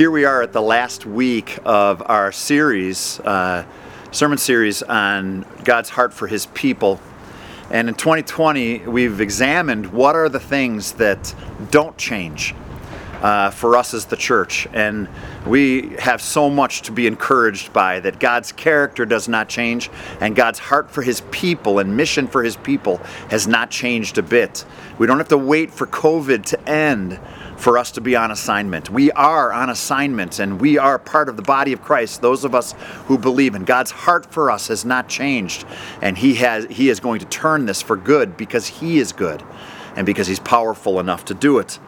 here we are at the last week of our series, uh, sermon series on God's heart for His people. And in 2020, we've examined what are the things that don't change uh, for us as the church. And we have so much to be encouraged by that God's character does not change, and God's heart for His people and mission for His people has not changed a bit. We don't have to wait for COVID to end for us to be on assignment. We are on assignment and we are part of the body of Christ, those of us who believe in God's heart for us has not changed and he has he is going to turn this for good because he is good and because he's powerful enough to do it.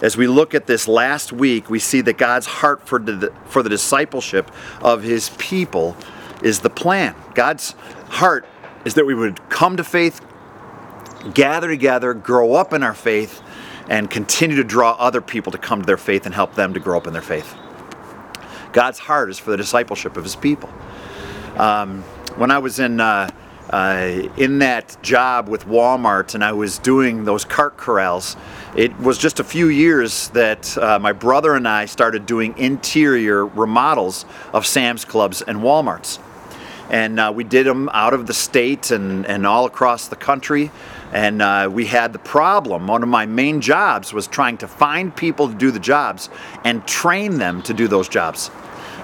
As we look at this last week, we see that God's heart for the, for the discipleship of his people is the plan. God's heart is that we would come to faith, gather together, grow up in our faith, and continue to draw other people to come to their faith and help them to grow up in their faith. God's heart is for the discipleship of His people. Um, when I was in uh, uh, in that job with Walmart and I was doing those cart corrals, it was just a few years that uh, my brother and I started doing interior remodels of Sam's Clubs and Walmarts. And uh, we did them out of the state and, and all across the country. And uh, we had the problem. One of my main jobs was trying to find people to do the jobs and train them to do those jobs.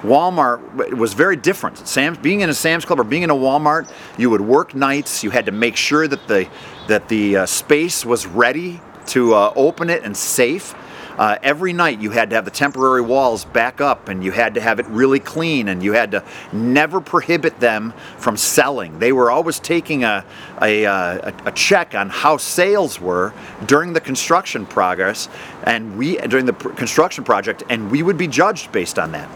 Walmart was very different. Sam's, being in a Sam's Club or being in a Walmart, you would work nights. You had to make sure that the that the uh, space was ready to uh, open it and safe. Uh, every night you had to have the temporary walls back up and you had to have it really clean and you had to never prohibit them from selling. They were always taking a, a, uh, a, a check on how sales were during the construction progress and we during the construction project and we would be judged based on that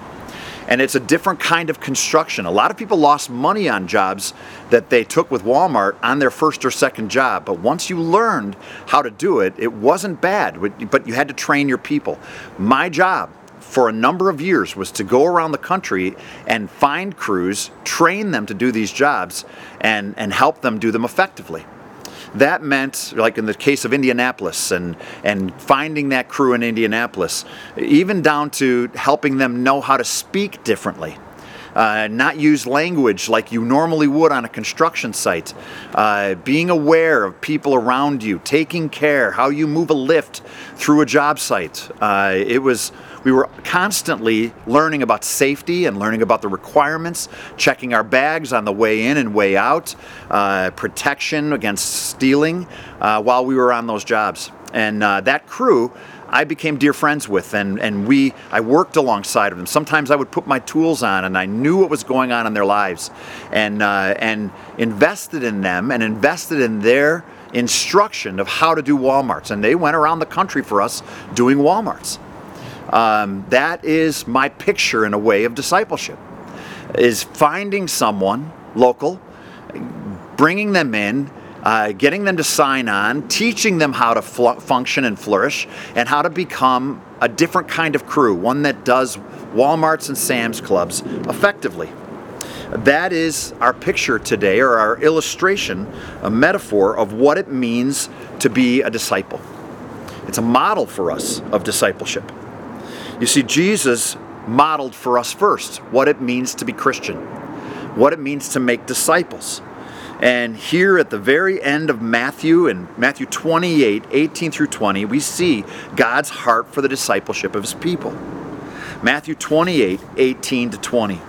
and it's a different kind of construction. A lot of people lost money on jobs that they took with Walmart on their first or second job, but once you learned how to do it, it wasn't bad, but you had to train your people. My job for a number of years was to go around the country and find crews, train them to do these jobs, and, and help them do them effectively that meant, like in the case of Indianapolis and, and finding that crew in Indianapolis, even down to helping them know how to speak differently. Uh, not use language like you normally would on a construction site, uh, being aware of people around you, taking care, how you move a lift through a job site. Uh, it was we were constantly learning about safety and learning about the requirements, checking our bags on the way in and way out, uh, protection against stealing uh, while we were on those jobs. And uh, that crew, I became dear friends with, and, and we I worked alongside of them. Sometimes I would put my tools on, and I knew what was going on in their lives, and uh, and invested in them, and invested in their instruction of how to do WalMarts. And they went around the country for us doing WalMarts. Um, that is my picture in a way of discipleship is finding someone local bringing them in uh, getting them to sign on teaching them how to fl- function and flourish and how to become a different kind of crew one that does walmarts and sam's clubs effectively that is our picture today or our illustration a metaphor of what it means to be a disciple it's a model for us of discipleship you see, Jesus modeled for us first what it means to be Christian, what it means to make disciples. And here at the very end of Matthew, in Matthew 28 18 through 20, we see God's heart for the discipleship of his people. Matthew 28 18 to 20.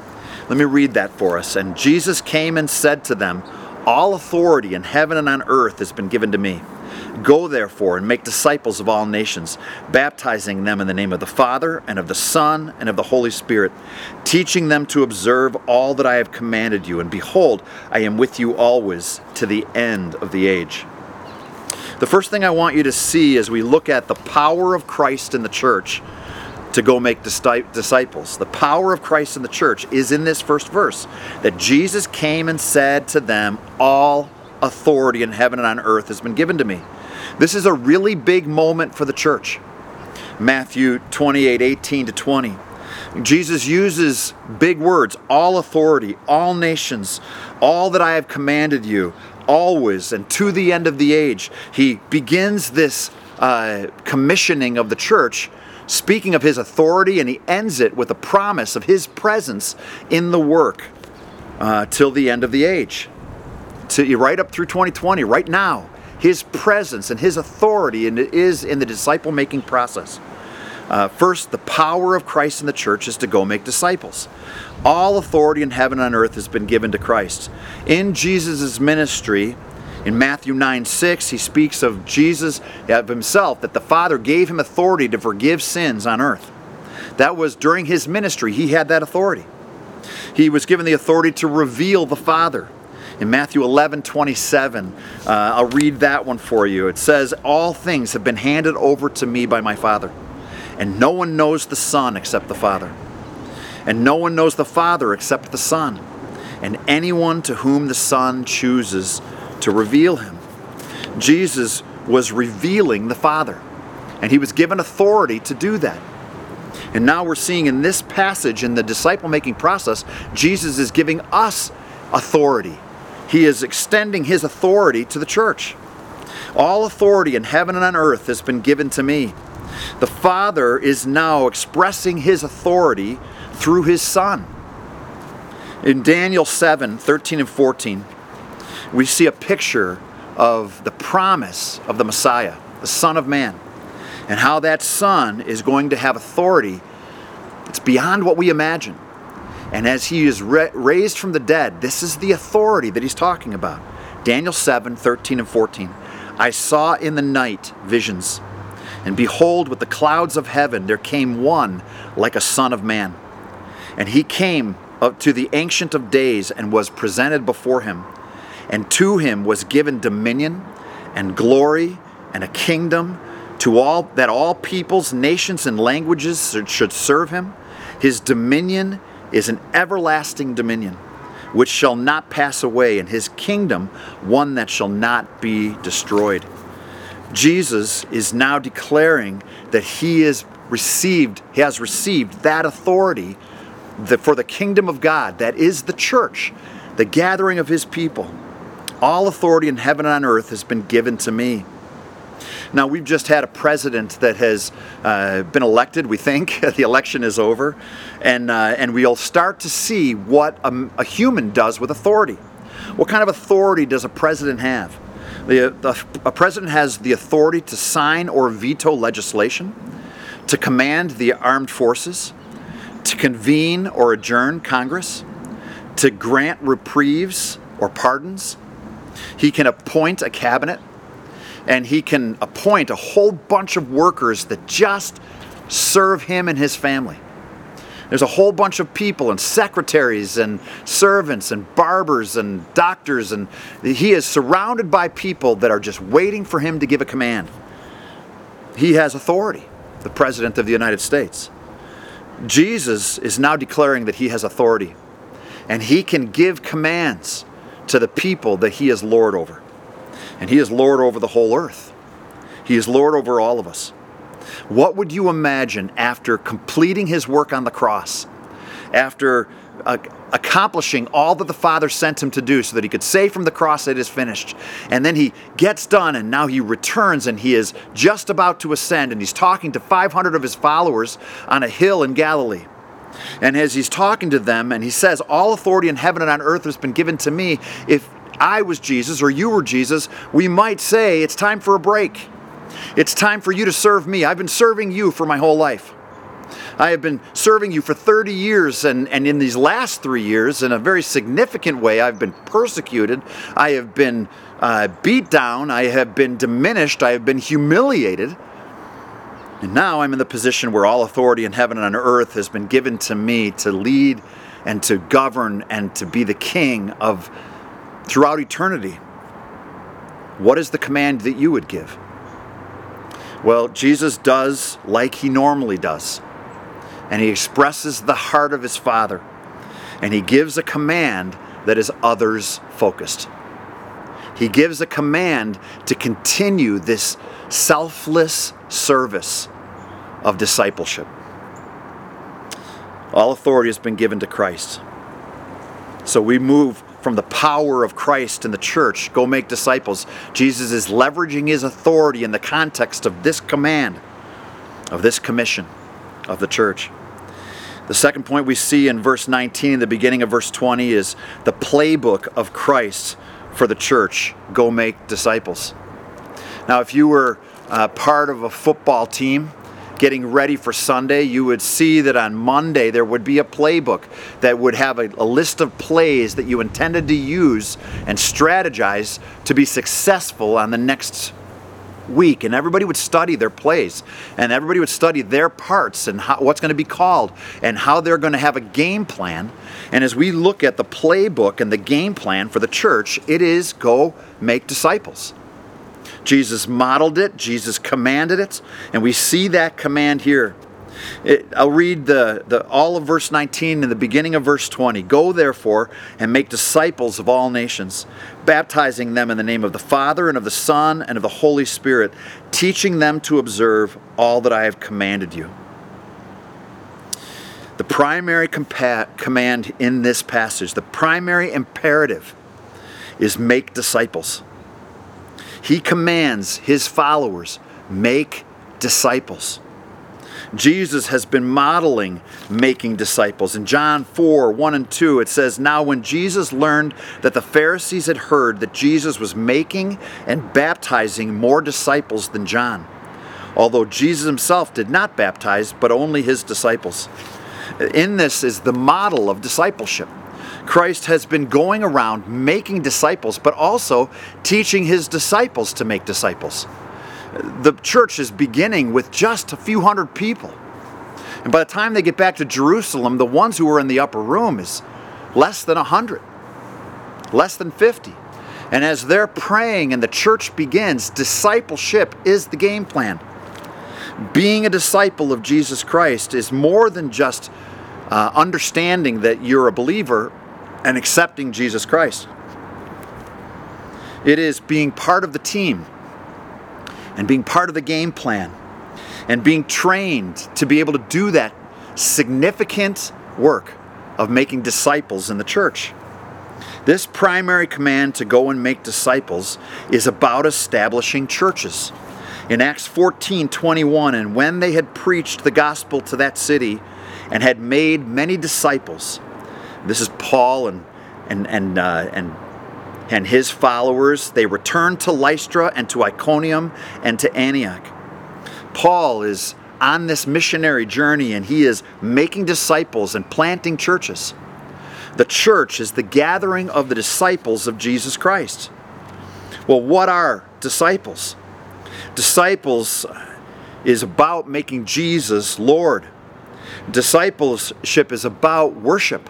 Let me read that for us. And Jesus came and said to them, All authority in heaven and on earth has been given to me. Go therefore and make disciples of all nations, baptizing them in the name of the Father, and of the Son, and of the Holy Spirit, teaching them to observe all that I have commanded you. And behold, I am with you always to the end of the age. The first thing I want you to see as we look at the power of Christ in the church to go make disciples. The power of Christ in the church is in this first verse that Jesus came and said to them, All authority in heaven and on earth has been given to me. This is a really big moment for the church. Matthew 28 18 to 20. Jesus uses big words all authority, all nations, all that I have commanded you, always, and to the end of the age. He begins this uh, commissioning of the church speaking of his authority, and he ends it with a promise of his presence in the work uh, till the end of the age. To, right up through 2020, right now, his presence and his authority is in the disciple making process. Uh, first, the power of Christ in the church is to go make disciples. All authority in heaven and on earth has been given to Christ. In Jesus' ministry, in Matthew 9 6, he speaks of Jesus, of himself, that the Father gave him authority to forgive sins on earth. That was during his ministry, he had that authority. He was given the authority to reveal the Father. In Matthew 11 27, uh, I'll read that one for you. It says, All things have been handed over to me by my Father, and no one knows the Son except the Father. And no one knows the Father except the Son, and anyone to whom the Son chooses to reveal him. Jesus was revealing the Father, and he was given authority to do that. And now we're seeing in this passage, in the disciple making process, Jesus is giving us authority. He is extending his authority to the church. All authority in heaven and on earth has been given to me. The Father is now expressing his authority through his Son. In Daniel 7 13 and 14, we see a picture of the promise of the Messiah, the Son of Man, and how that Son is going to have authority. It's beyond what we imagine. And as he is ra- raised from the dead, this is the authority that he's talking about. Daniel 7 13 and 14. I saw in the night visions, and behold, with the clouds of heaven there came one like a Son of Man. And he came up to the Ancient of Days and was presented before him. And to him was given dominion and glory and a kingdom to all that all peoples, nations, and languages should serve him. His dominion is an everlasting dominion which shall not pass away, and his kingdom one that shall not be destroyed. Jesus is now declaring that he is received, he has received that authority that for the kingdom of God, that is the church, the gathering of his people. All authority in heaven and on earth has been given to me. Now, we've just had a president that has uh, been elected, we think. the election is over. And, uh, and we'll start to see what a, a, human does with authority. What kind of authority does a president have? The, the, a president has the authority to sign or veto legislation, to command the armed forces, to convene or adjourn Congress, to grant reprieves or pardons. He can appoint a cabinet, and he can appoint a whole bunch of workers that just serve him and his family. There's a whole bunch of people and secretaries and servants and barbers and doctors, and he is surrounded by people that are just waiting for him to give a command. He has authority, the President of the United States. Jesus is now declaring that he has authority and he can give commands to the people that he is Lord over. And he is Lord over the whole earth. He is Lord over all of us. What would you imagine after completing his work on the cross, after uh, accomplishing all that the Father sent him to do so that he could say from the cross, It is finished. And then he gets done, and now he returns, and he is just about to ascend, and he's talking to 500 of his followers on a hill in Galilee. And as he's talking to them, and he says, All authority in heaven and on earth has been given to me. If I was Jesus or you were Jesus, we might say, It's time for a break. It's time for you to serve me. I've been serving you for my whole life. I have been serving you for 30 years, and, and in these last three years, in a very significant way, I've been persecuted. I have been uh, beat down. I have been diminished. I have been humiliated. And now I'm in the position where all authority in heaven and on earth has been given to me to lead and to govern and to be the king of throughout eternity. What is the command that you would give? Well, Jesus does like he normally does and he expresses the heart of his Father, and he gives a command that is others focused. He gives a command to continue this selfless service of discipleship. All authority has been given to Christ. So we move from the power of Christ in the church, go make disciples. Jesus is leveraging his authority in the context of this command, of this commission. of the church. The second point we see in verse 19, the beginning of verse 20, is the playbook of Christ for the church go make disciples. Now, if you were uh, part of a football team, getting ready for Sunday, you would see that on Monday there would be a playbook that would have a, a, list of plays that you intended to use and strategize to be successful on the next week. And everybody would study their plays and everybody would study their parts and how, what's going to be called and how they're going to have a game plan. And as we look at the playbook and the game plan for the church, it is go make disciples. Jesus modeled it, Jesus commanded it, and we see that command here. It, I'll read the, the, all of verse 19 and the beginning of verse 20. Go therefore and make disciples of all nations, baptizing them in the name of the Father and of the Son and of the Holy Spirit, teaching them to observe all that I have commanded you. The primary compa- command in this passage, the primary imperative, is make disciples. He commands his followers make disciples. Jesus has been modeling making disciples. In John 4 1 and 2, it says, Now when Jesus learned that the Pharisees had heard that Jesus was making and baptizing more disciples than John, although Jesus himself did not baptize, but only his disciples. In this is the model of discipleship. Christ has been going around making disciples, but also teaching his disciples to make disciples. The church is beginning with just a few hundred people. And by the time they get back to Jerusalem, the ones who are in the upper room is less than 100, less than 50. And as they're praying and the church begins, discipleship is the game plan. Being a disciple of Jesus Christ is more than just uh, understanding that you're a believer and accepting Jesus Christ. It is being part of the team and being part of the game plan and being trained to be able to do that significant work of making disciples in the church. This primary command to go and make disciples is about establishing churches. In Acts 14 21, and when they had preached the gospel to that city and had made many disciples, this is Paul and and and uh, and and his followers. They returned to Lystra and to Iconium and to Antioch. Paul is on this missionary journey and he is making disciples and planting churches. The church is the gathering of the disciples of Jesus Christ. Well, what are disciples? Disciples is about making Jesus Lord. Discipleship is about worship.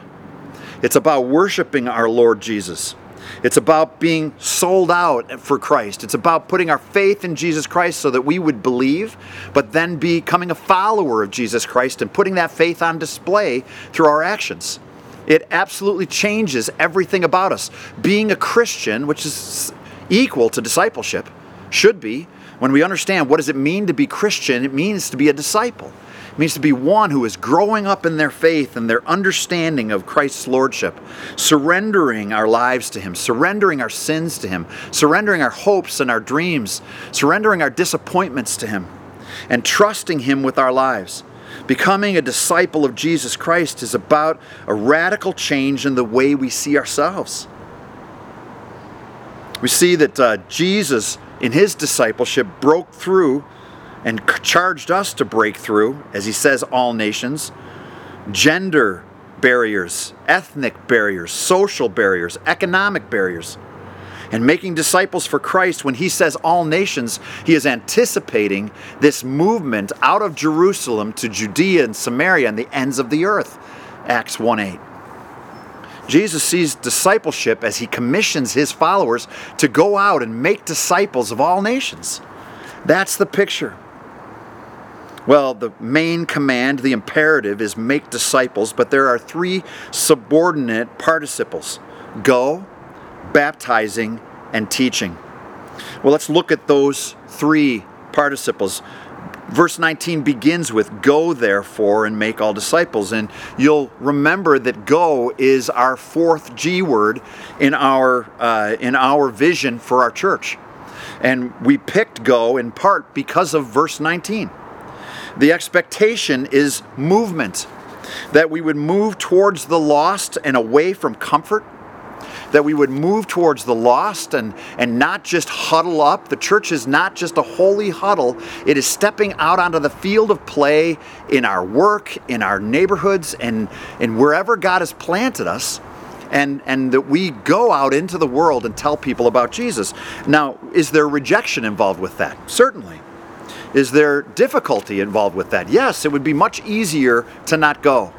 It's about worshiping our Lord Jesus. It's about being sold out for Christ. It's about putting our faith in Jesus Christ so that we would believe, but then becoming a follower of Jesus Christ and putting that faith on display through our actions. It absolutely changes everything about us. Being a Christian, which is equal to discipleship, should be, when we understand what does it mean to be Christian, it means to be a disciple. It means to be one who is growing up in their faith and their understanding of Christ's lordship, surrendering our lives to Him, surrendering our sins to Him, surrendering our hopes and our dreams, surrendering our disappointments to Him, and trusting Him with our lives. Becoming a disciple of Jesus Christ is about a radical change in the way we see ourselves. We see that uh, Jesus, in his discipleship, broke through and charged us to break through, as he says, all nations, gender barriers, ethnic barriers, social barriers, economic barriers. And making disciples for Christ, when he says all nations, he is anticipating this movement out of Jerusalem to Judea and Samaria and the ends of the earth. Acts 1 8. Jesus sees discipleship as he commissions his followers to go out and make disciples of all nations. That's the picture. Well, the main command, the imperative, is make disciples, but there are three subordinate participles go, baptizing, and teaching. Well, let's look at those three participles. Verse 19 begins with go therefore and make all disciples. And you'll remember that go is our fourth G word in our, uh, in our vision for our church. And we picked go in part because of verse 19. The expectation is movement, that we would move towards the lost and away from comfort, that we would move towards the lost and, and not just huddle up. The church is not just a holy huddle, it is stepping out onto the field of play in our work, in our neighborhoods, and, and wherever God has planted us. And, and that we go out into the world and tell people about Jesus. Now, is there rejection involved with that? Certainly. Is there difficulty involved with that? Yes, it would be much easier to not go.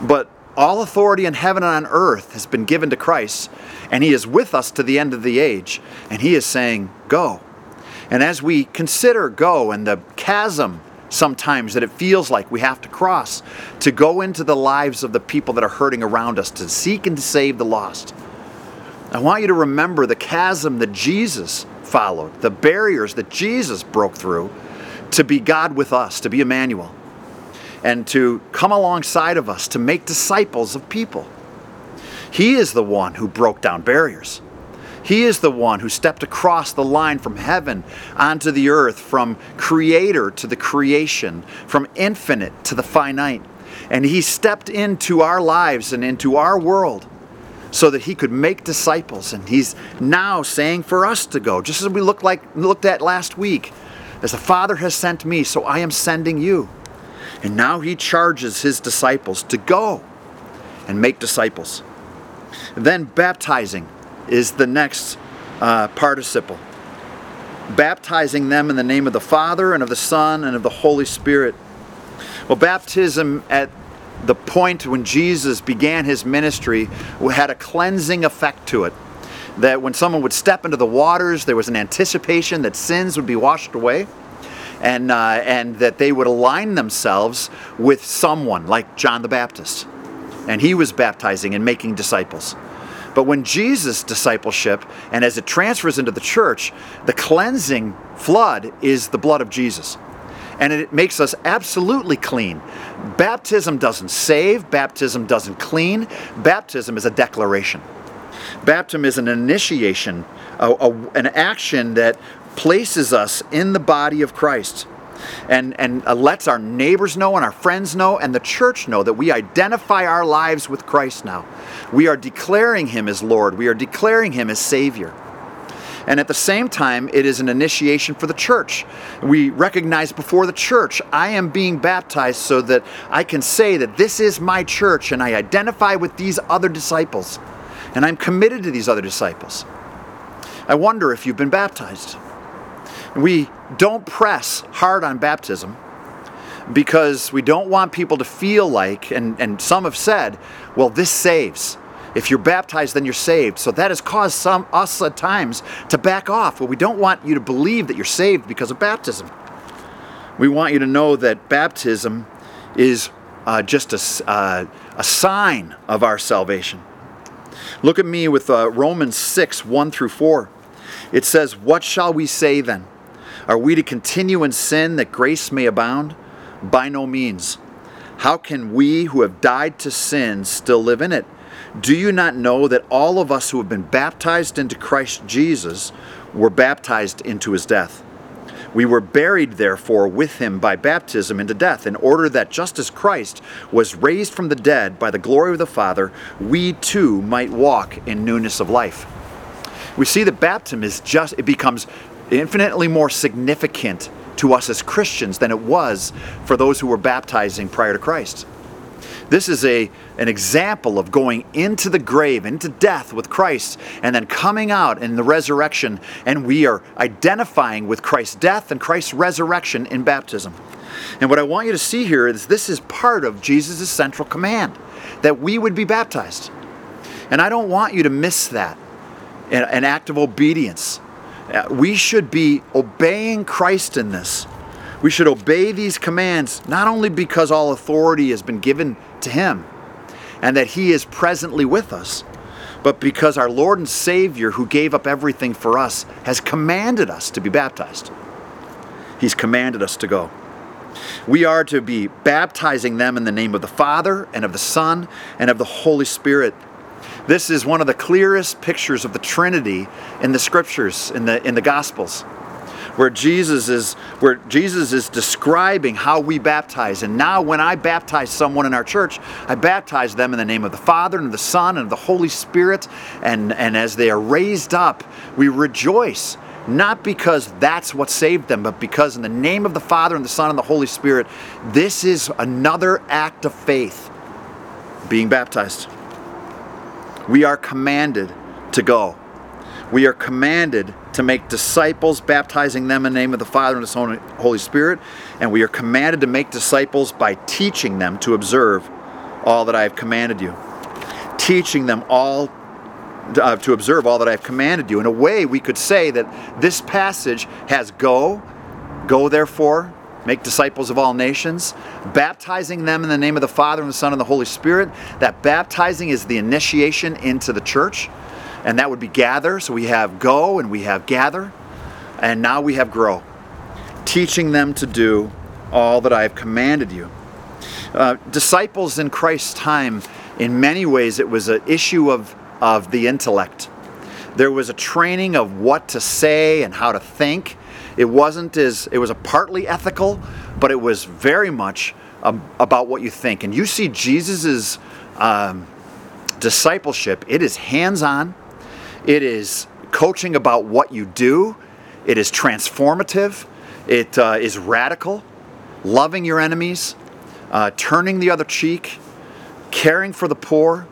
But all authority in heaven and on earth has been given to Christ, and He is with us to the end of the age, and He is saying, Go. And as we consider go and the chasm sometimes that it feels like we have to cross to go into the lives of the people that are hurting around us, to seek and to save the lost, I want you to remember the chasm that Jesus followed, the barriers that Jesus broke through to be God with us, to be Emmanuel and to come alongside of us to make disciples of people. He is the one who broke down barriers. He is the one who stepped across the line from heaven onto the earth, from creator to the creation, from infinite to the finite. And he stepped into our lives and into our world so that he could make disciples. And he's now saying for us to go, just as we looked, like, looked at last week. As the Father has sent me, so I am sending you. And now he charges his disciples to go and make disciples. Then baptizing is the next uh, participle. Baptizing them in the name of the Father and of the Son and of the Holy Spirit. Well, baptism at the point when Jesus began his ministry had a cleansing effect to it. That when someone would step into the waters, there was an anticipation that sins would be washed away and, uh, and that they would align themselves with someone like John the Baptist. And he was baptizing and making disciples. But when Jesus' discipleship, and as it transfers into the church, the cleansing flood is the blood of Jesus. And it makes us absolutely clean. Baptism doesn't save, baptism doesn't clean, baptism is a declaration. Baptism is an initiation, a, a, an action that places us in the body of Christ and, and uh, lets our neighbors know and our friends know and the church know that we identify our lives with Christ now. We are declaring Him as Lord, we are declaring Him as Savior. And at the same time, it is an initiation for the church. We recognize before the church, I am being baptized so that I can say that this is my church and I identify with these other disciples. And I'm committed to these other disciples. I wonder if you've been baptized. We don't press hard on baptism because we don't want people to feel like, and, and some have said, well, this saves. If you're baptized, then you're saved. So that has caused some us at times to back off. Well, we don't want you to believe that you're saved because of baptism. We want you to know that baptism is uh, just a, uh, a sign of our salvation. Look at me with uh, Romans 6 1 through 4. It says, What shall we say then? Are we to continue in sin that grace may abound? By no means. How can we who have died to sin still live in it? Do you not know that all of us who have been baptized into Christ Jesus were baptized into his death? We were buried, therefore, with him by baptism into death, in order that just as Christ was raised from the dead by the glory of the Father, we too might walk in newness of life. We see that baptism is just, it becomes infinitely more significant to us as Christians than it was for those who were baptizing prior to Christ. This is a, an example of going into the grave, into death with Christ, and then coming out in the resurrection, and we are identifying with Christ's death and Christ's resurrection in baptism. And what I want you to see here is this is part of Jesus' central command that we would be baptized. And I don't want you to miss that an act of obedience uh, we should be obeying Christ in this. We should obey these commands not only because all authority has been given to Him and that He is presently with us, but because our Lord and Savior, who gave up everything for us, has commanded us to be baptized. He's commanded us to go. We are to be baptizing them in the name of the Father and of the Son and of the Holy Spirit this is one of the clearest pictures of the Trinity in the scriptures, in the, in the Gospels. Where Jesus is where Jesus is describing how we baptize. And now when I baptize someone in our church, I baptize them in the name of the Father and of the Son and of the Holy Spirit. And, and as they are raised up, we rejoice. Not because that's what saved them, but because in the name of the Father and the Son and the Holy Spirit, this is another act of faith being baptized. We are commanded to go. We are commanded to make disciples, baptizing them in the name of the Father and the Son and the Holy Spirit. And we are commanded to make disciples by teaching them to observe all that I have commanded you. Teaching them all uh, to observe all that I have commanded you. In a way, we could say that this passage has go, go therefore, make disciples of all nations, baptizing them in the name of the Father and the Son and the Holy Spirit. That baptizing is the initiation into the church, and that would be gather. So we have go and we have gather, and now we have grow, teaching them to do all that I have commanded you. Uh, disciples in Christ's time, in many ways, it was an issue of, of the intellect. There was a training of what to say and how to think it wasn't as, it was a partly ethical, but it was very much um, about what you think. And you see Jesus's um, discipleship, it is hands on, it is coaching about what you do, it is transformative, it uh, is radical, loving your enemies, uh, turning the other cheek, caring for the poor,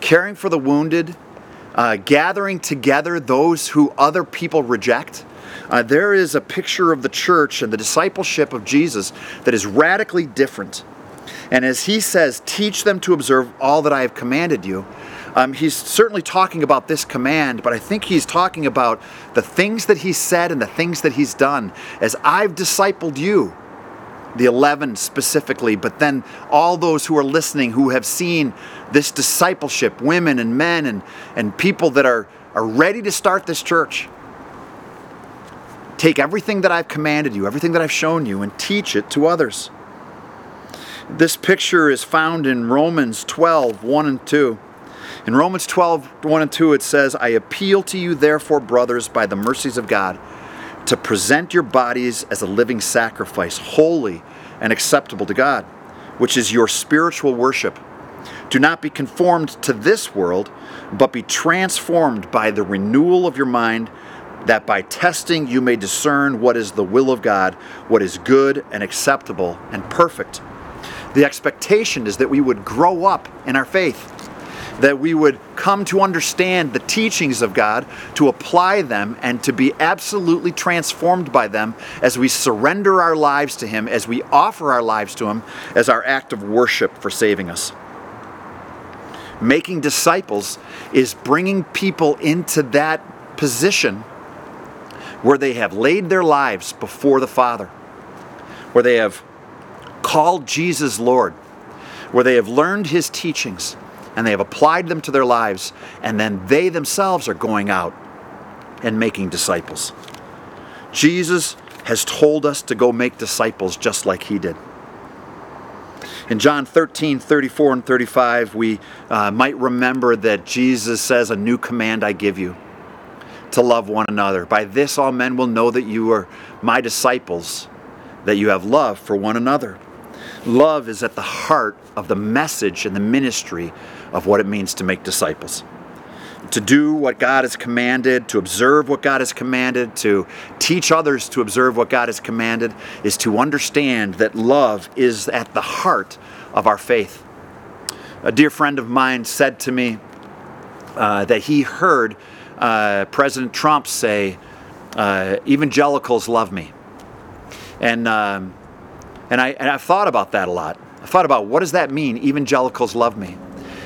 caring for the wounded, uh, gathering together those who other people reject. Uh, there is a picture of the church and the discipleship of Jesus that is radically different. And as he says, teach them to observe all that I have commanded you, um, he's certainly talking about this command, but I think he's talking about the things that he said and the things that he's done. As I've discipled you, the 11 specifically, but then all those who are listening who have seen this discipleship, women and men and, and people that are, are ready to start this church. Take everything that I've commanded you, everything that I've shown you, and teach it to others. This picture is found in Romans 12, 1 and 2. In Romans 12, 1 and 2, it says, I appeal to you, therefore, brothers, by the mercies of God, to present your bodies as a living sacrifice, holy and acceptable to God, which is your spiritual worship. Do not be conformed to this world, but be transformed by the renewal of your mind that by testing you may discern what is the will of God, what is good and acceptable and perfect. The expectation is that we would grow up in our faith, that we would come to understand the teachings of God, to apply them, and to be absolutely transformed by them as we surrender our lives to Him, as we offer our lives to Him as our act of worship for saving us. Making disciples is bringing people into that position where they have laid their lives before the Father, where they have called Jesus Lord, where they have learned his teachings and they have applied them to their lives, and then they themselves are going out and making disciples. Jesus has told us to go make disciples just like he did. In John 13, 34 and 35, we uh, might remember that Jesus says, A new command I give you to love one another. By this, all men will know that you are my disciples, that you have love for one another. Love is at the heart of the message and the ministry of what it means to make disciples. To do what God has commanded, to observe what God has commanded, to teach others to observe what God has commanded, is to understand that love is at the heart of our faith. A dear friend of mine said to me uh, that he heard uh, President Trump say, uh, evangelicals love me. And, um, and, I, and I've thought about that a lot. I've thought about what does that mean, evangelicals love me?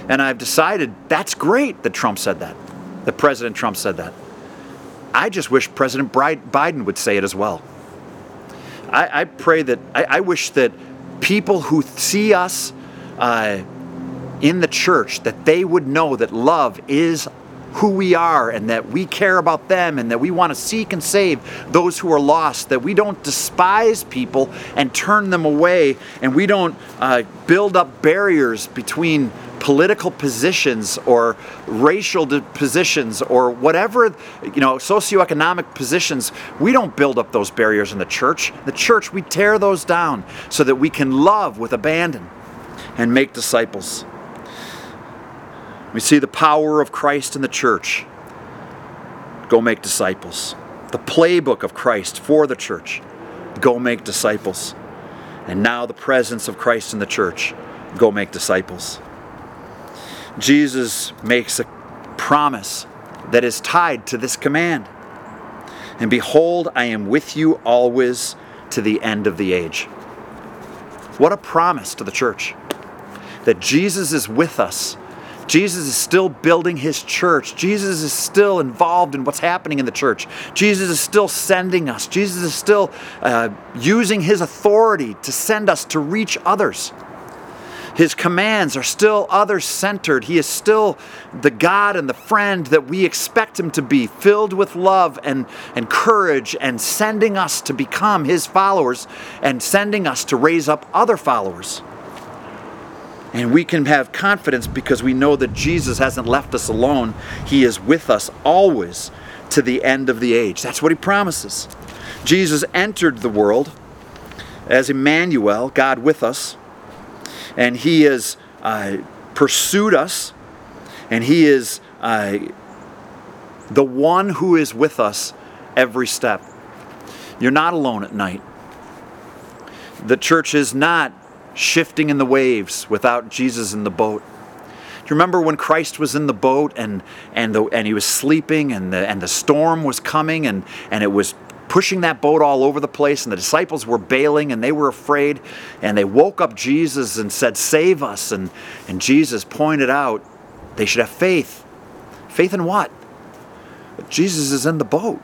And I've decided that's great that Trump said that, that President Trump said that. I just wish President Biden would say it as well. I, I pray that, I, I, wish that people who see us uh, in the church, that they would know that love is who we are and that we care about them and that we want to seek and save those who are lost, that we don't despise people and turn them away, and we don't uh, build up barriers between political positions or racial positions or whatever, you know, socioeconomic positions. We don't build up those barriers in the church. The church, we tear those down so that we can love with abandon and make disciples. We see the power of Christ in the church. Go make disciples. The playbook of Christ for the church. Go make disciples. And now the presence of Christ in the church. Go make disciples. Jesus makes a promise that is tied to this command. And behold, I am with you always to the end of the age. What a promise to the church that Jesus is with us Jesus is still building his church. Jesus is still involved in what's happening in the church. Jesus is still sending us. Jesus is still uh, using his authority to send us to reach others. His commands are still others centered. He is still the God and the friend that we expect him to be, filled with love and, and courage, and sending us to become his followers and sending us to raise up other followers. And we can have confidence because we know that Jesus hasn't left us alone. He is with us always to the end of the age. That's what he promises. Jesus entered the world as Emmanuel, God with us, and he has uh, pursued us, and he is uh, the one who is with us every step. You're not alone at night. The church is not shifting in the waves without Jesus in the boat. Do you remember when Christ was in the boat and, and, the, and he was sleeping and the, and the storm was coming and, and it was pushing that boat all over the place and the disciples were bailing and they were afraid and they woke up Jesus and said, Save us. And, and Jesus pointed out they should have faith. Faith in what? Jesus is in the boat.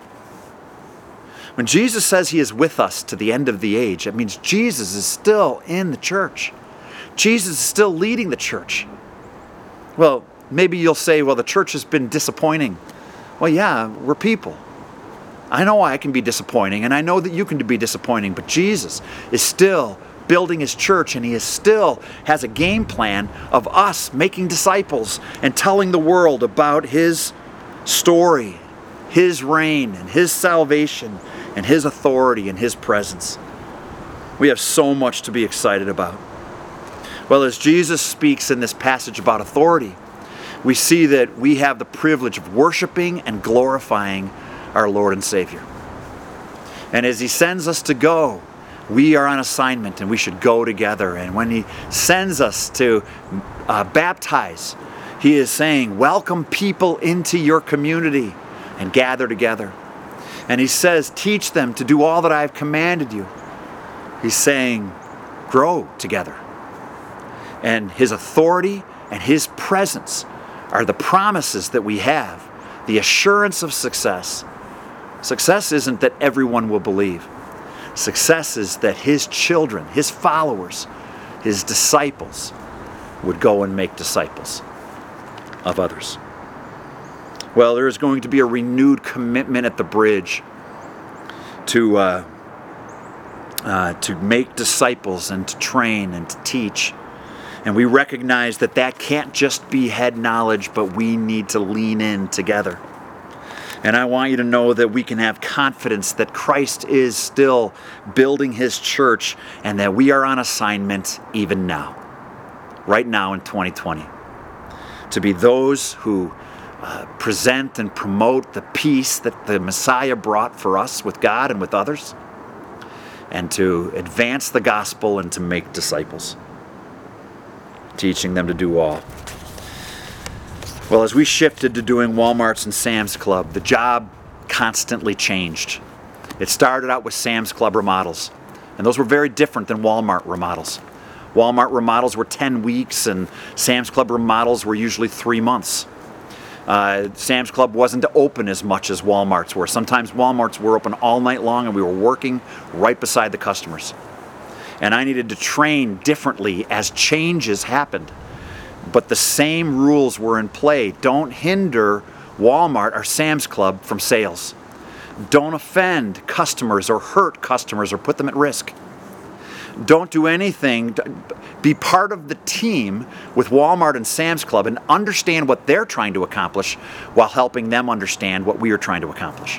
When Jesus says he is with us to the end of the age, it means Jesus is still in the church. Jesus is still leading the church. Well, maybe you'll say, well, the church has been disappointing. Well, yeah, we're people. I know I can be disappointing, and I know that you can be disappointing, but Jesus is still building his church, and he is still has a game plan of us making disciples and telling the world about his story, his reign, and his salvation, and His authority and His presence. We have so much to be excited about. Well, as Jesus speaks in this passage about authority, we see that we have the privilege of worshiping and glorifying our Lord and Savior. And as He sends us to go, we are on assignment and we should go together. And when He sends us to uh, baptize, He is saying, Welcome people into your community and gather together. And he says, Teach them to do all that I have commanded you. He's saying, Grow together. And his authority and his presence are the promises that we have, the assurance of success. Success isn't that everyone will believe, success is that his children, his followers, his disciples would go and make disciples of others. Well, there is going to be a renewed commitment at the bridge to uh, uh, to make disciples and to train and to teach. And we recognize that that can't just be head knowledge, but we need to lean in together. And I want you to know that we can have confidence that Christ is still building his church and that we are on assignment even now, right now in 2020, to be those who uh, present and promote the peace that the Messiah brought for us with God and with others, and to advance the gospel and to make disciples, teaching them to do all. Well, as we shifted to doing Walmart's and Sam's Club, the job constantly changed. It started out with Sam's Club remodels, and those were very different than Walmart remodels. Walmart remodels were 10 weeks, and Sam's Club remodels were usually three months. Uh, Sam's Club wasn't open as much as Walmart's were. Sometimes Walmart's were open all night long and we were working right beside the customers. And I needed to train differently as changes happened. But the same rules were in play. Don't hinder Walmart or Sam's Club from sales. Don't offend customers or hurt customers or put them at risk. Don't do anything. Be part of the team with Walmart and Sam's Club and understand what they're trying to accomplish while helping them understand what we are trying to accomplish.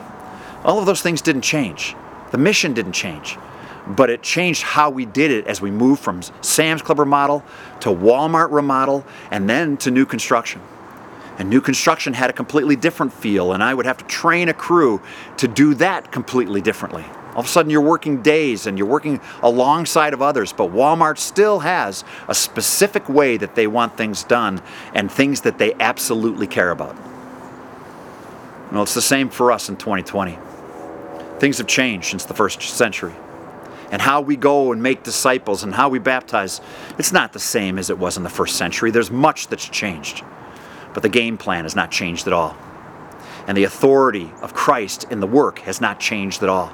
All of those things didn't change. The mission didn't change, but it changed how we did it as we moved from Sam's Club remodel to Walmart remodel and then to new construction. And new construction had a completely different feel, and I would have to train a crew to do that completely differently. All of a sudden, you're working days and you're working alongside of others, but Walmart still has a specific way that they want things done and things that they absolutely care about. Well, it's the same for us in 2020. Things have changed since the first century. And how we go and make disciples and how we baptize, it's not the same as it was in the first century. There's much that's changed. But the game plan has not changed at all. And the authority of Christ in the work has not changed at all.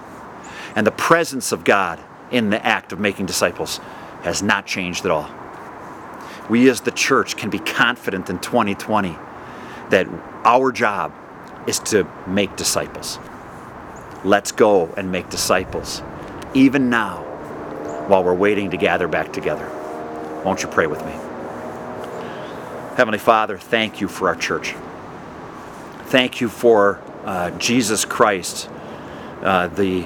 And the presence of God in the act of making disciples has not changed at all. We as the church can be confident in 2020 that our job is to make disciples. Let's go and make disciples, even now, while we're waiting to gather back together. Won't you pray with me? Heavenly Father, thank you for our church. Thank you for uh, Jesus Christ, uh, the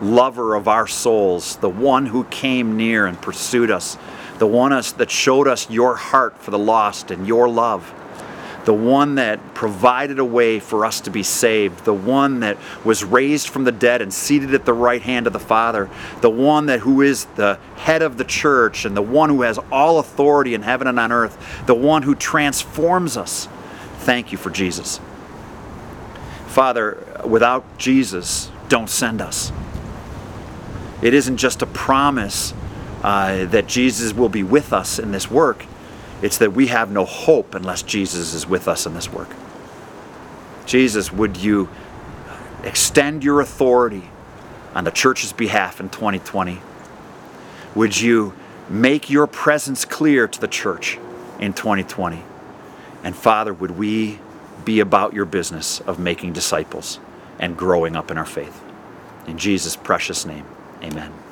lover of our souls, the one who came near and pursued us, the one us, that showed us your heart for the lost and your love the one that provided a way for us to be saved, the one that was raised from the dead and seated at the right hand of the Father, the one that who is the head of the church and the one who has all authority in heaven and on earth, the one who transforms us. Thank you for Jesus. Father, without Jesus, don't send us. It isn't just a promise uh, that Jesus will be with us in this work it's that we have no hope unless Jesus is with us in this work. Jesus, would you extend your authority on the church's behalf in 2020? Would you make your presence clear to the church in 2020? And Father, would we be about your business of making disciples and growing up in our faith? In Jesus' precious name, amen.